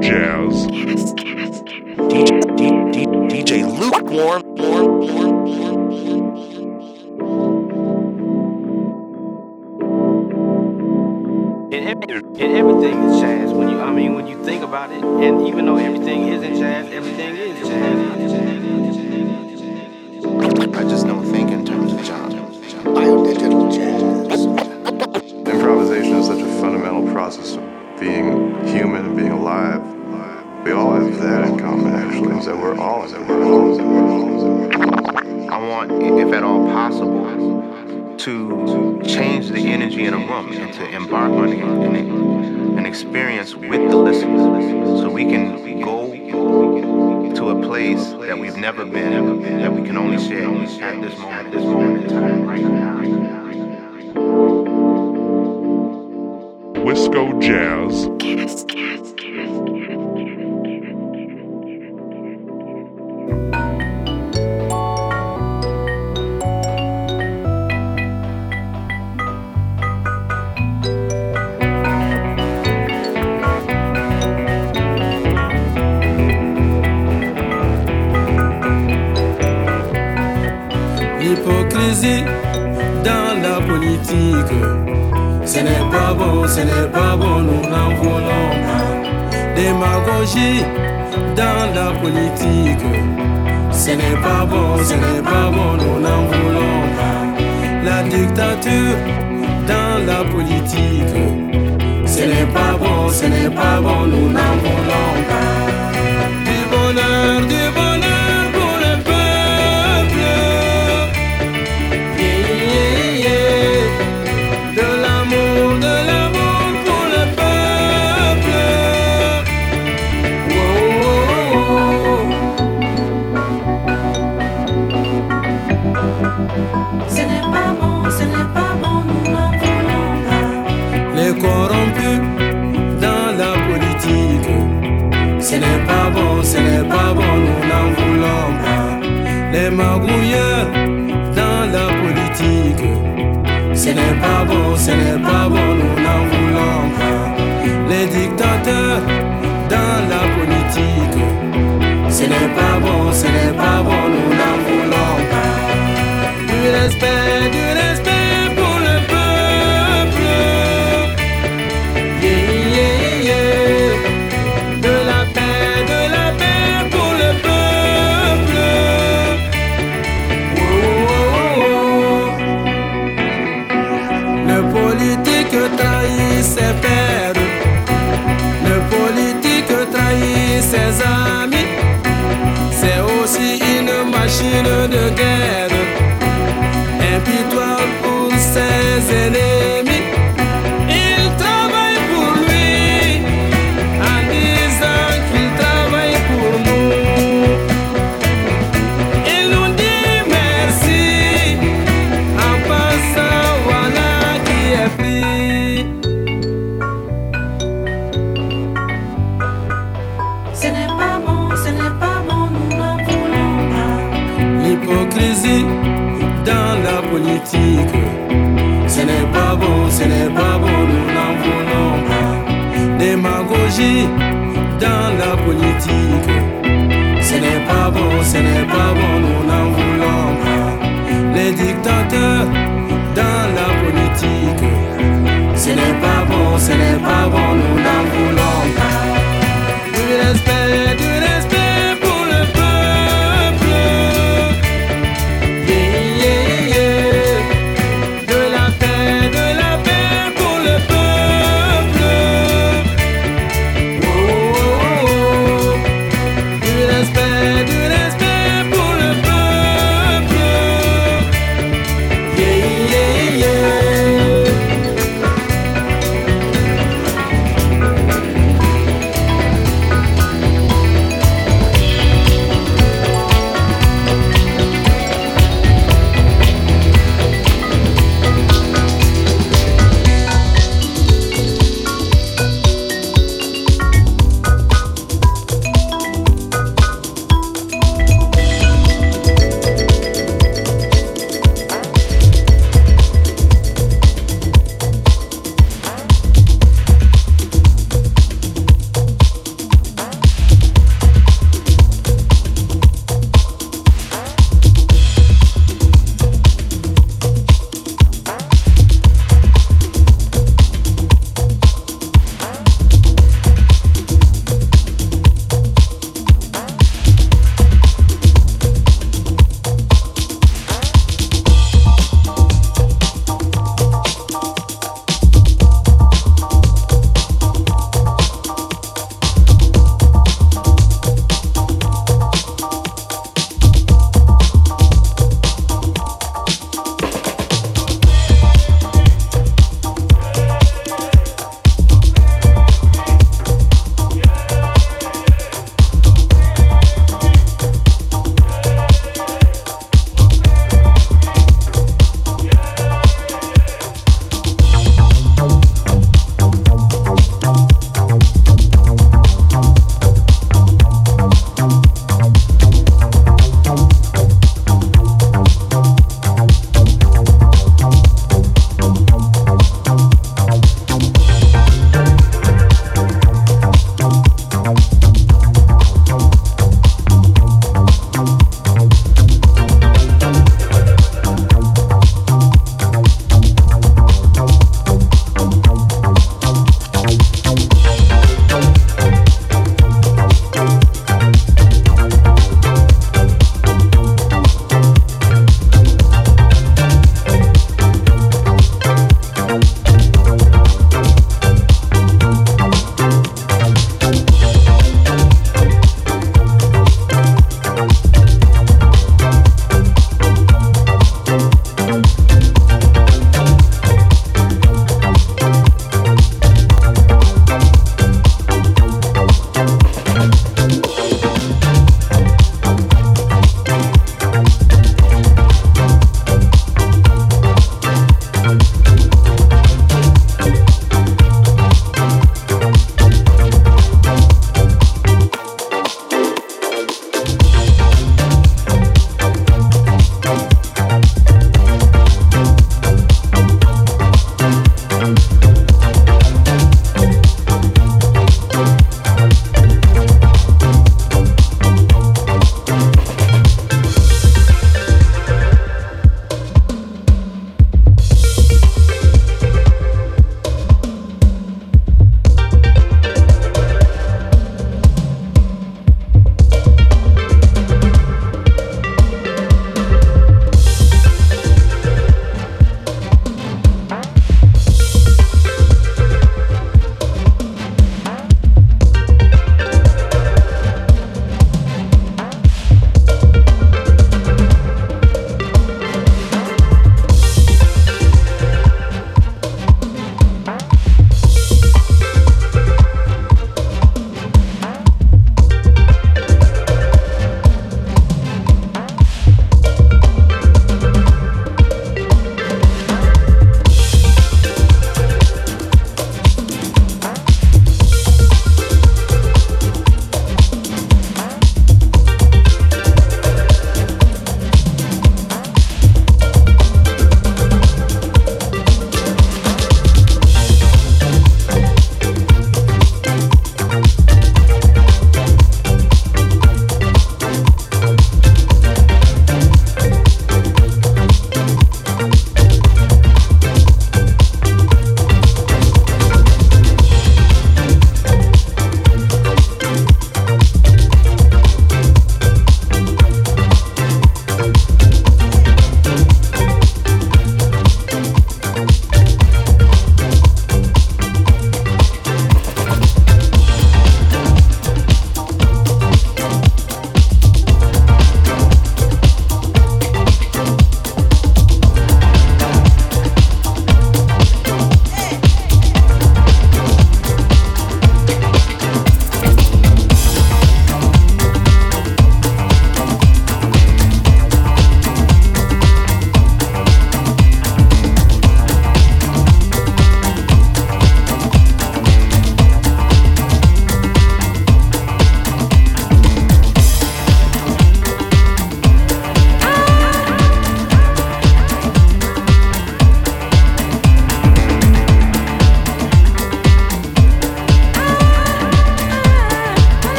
Jazz. DJ, DJ, DJ Lukewarm. Warm. And, every, and everything is jazz when you I mean when you think about it and even though everything isn't jazz everything is jazz and to embark on an, an experience with the listeners so we can go to a place that we've never been that we can only share at this moment, this moment in time right now. Wisco Jazz. Ce n'est pas bon, ce n'est pas bon, nous n'en voulons pas. La dictature dans la politique, ce n'est pas bon, ce n'est pas bon, nous n'en voulons pas. n'est pas bon, ce n'est pas bon, nous n'en voulons pas. Les dictateurs dans la politique, ce n'est pas bon, ce n'est pas bon, nous avant nous n'avons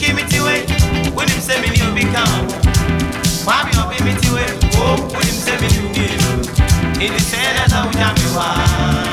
Kiki me to it, when him send me new become. Mommy up in me to it, oh, when him say me new game. In the sand, I know what I'm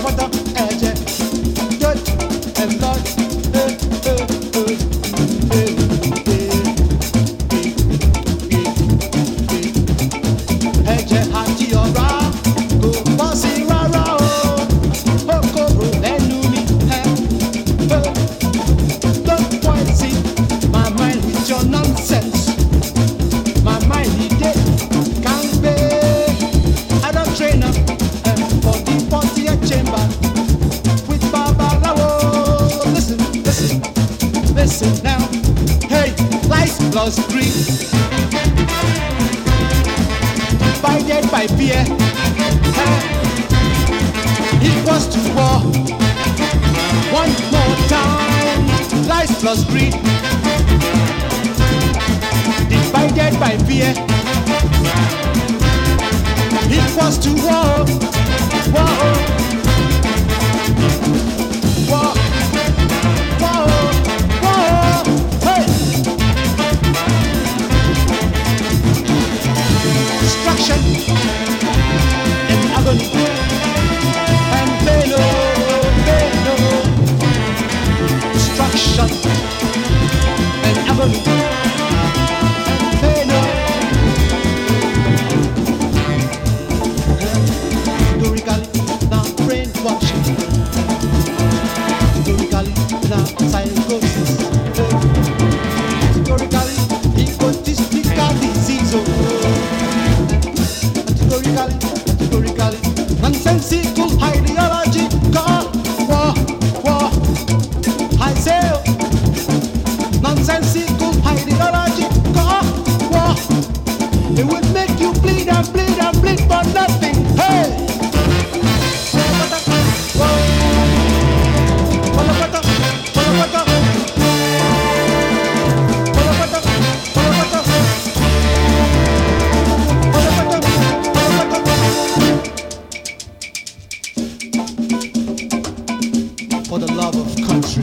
falta, falta.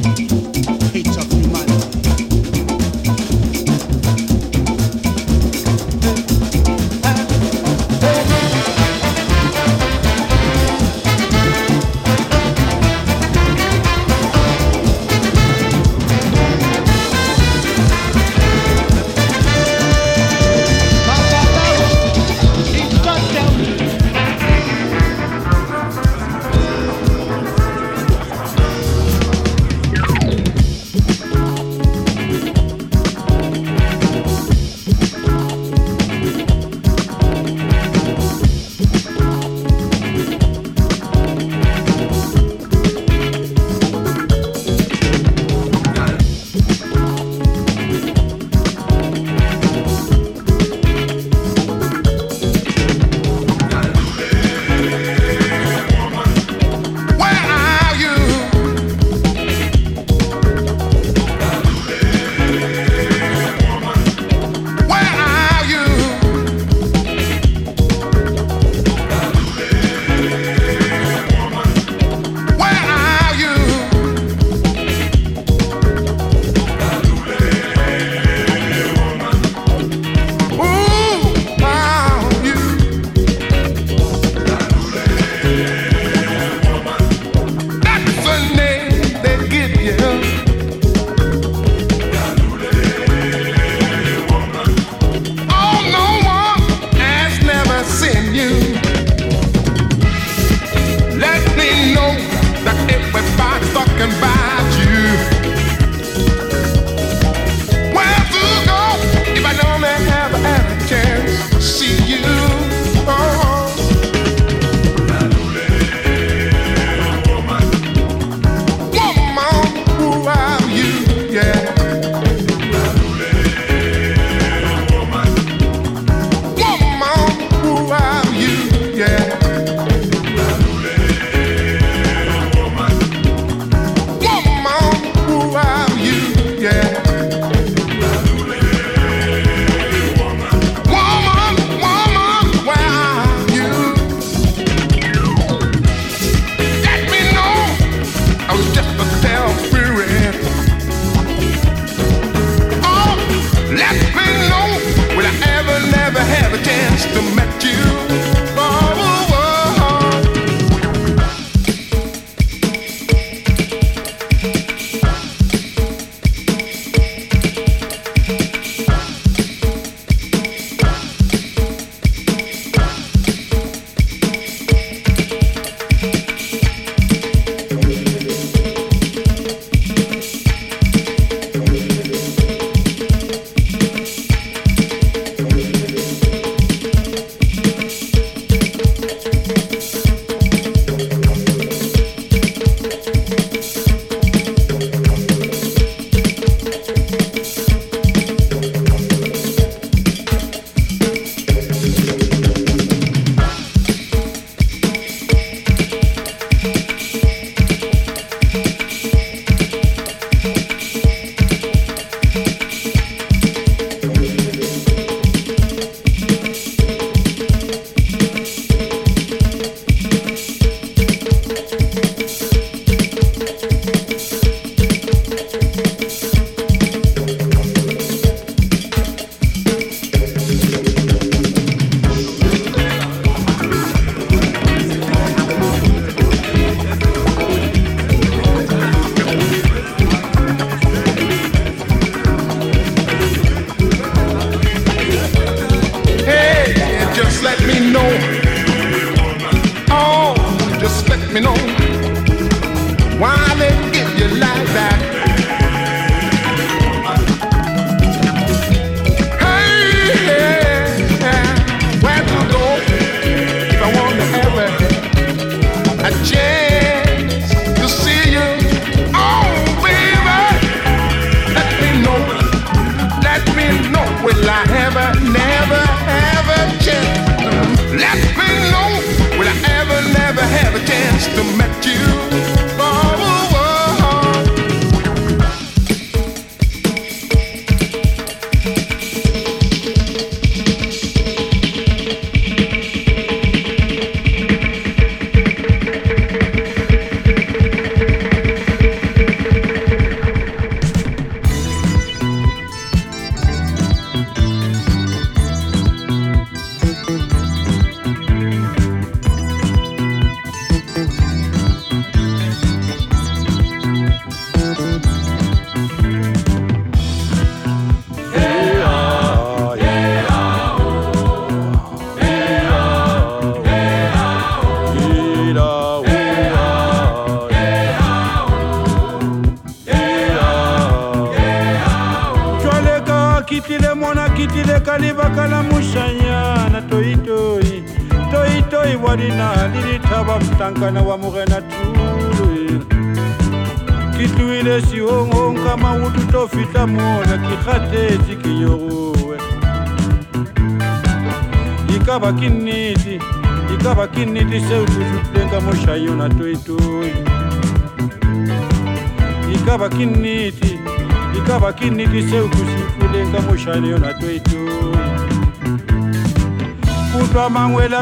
country.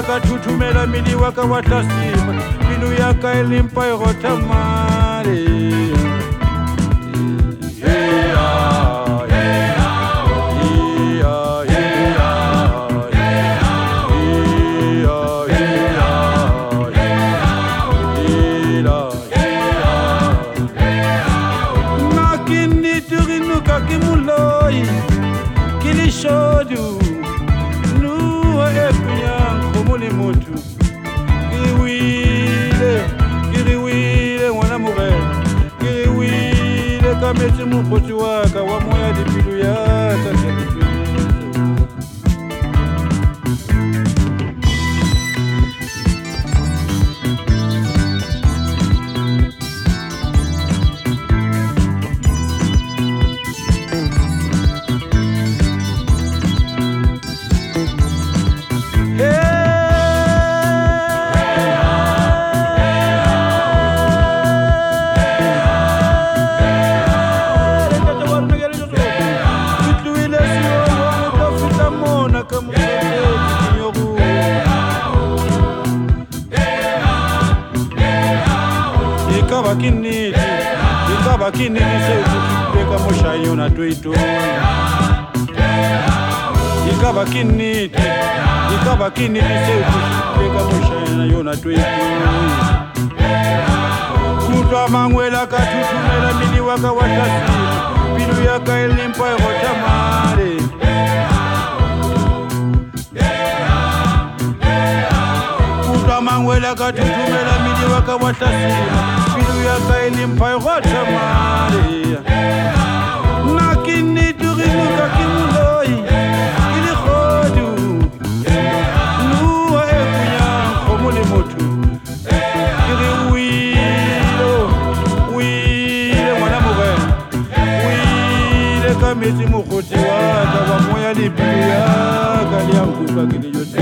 Mangwela ka thuthumela mmele wa ka wa tlasima pelo ya ka ni mutu. Kiriwile kiriwile mwana murena kiriwile kameti mupoti waka wamoya dipilu yaka. chininisechi beka moshayo natoitona ikava kiniti ikava kininisechi beka moshayo natoitona kutwa mangwela katutumela mini waka watasiri pilu yaka elimpa ehotamare kutwa mangwela katutumela mini waka watasiri Maria kailimpa yote Maria. Na kinidurimuka kimuloi ilikhodu nuwa ekunyanko muli mutu kiri wilo wile mwana mugene wile kamitsi mukhuti waka wamoya libilu yaka lyanguka kili yote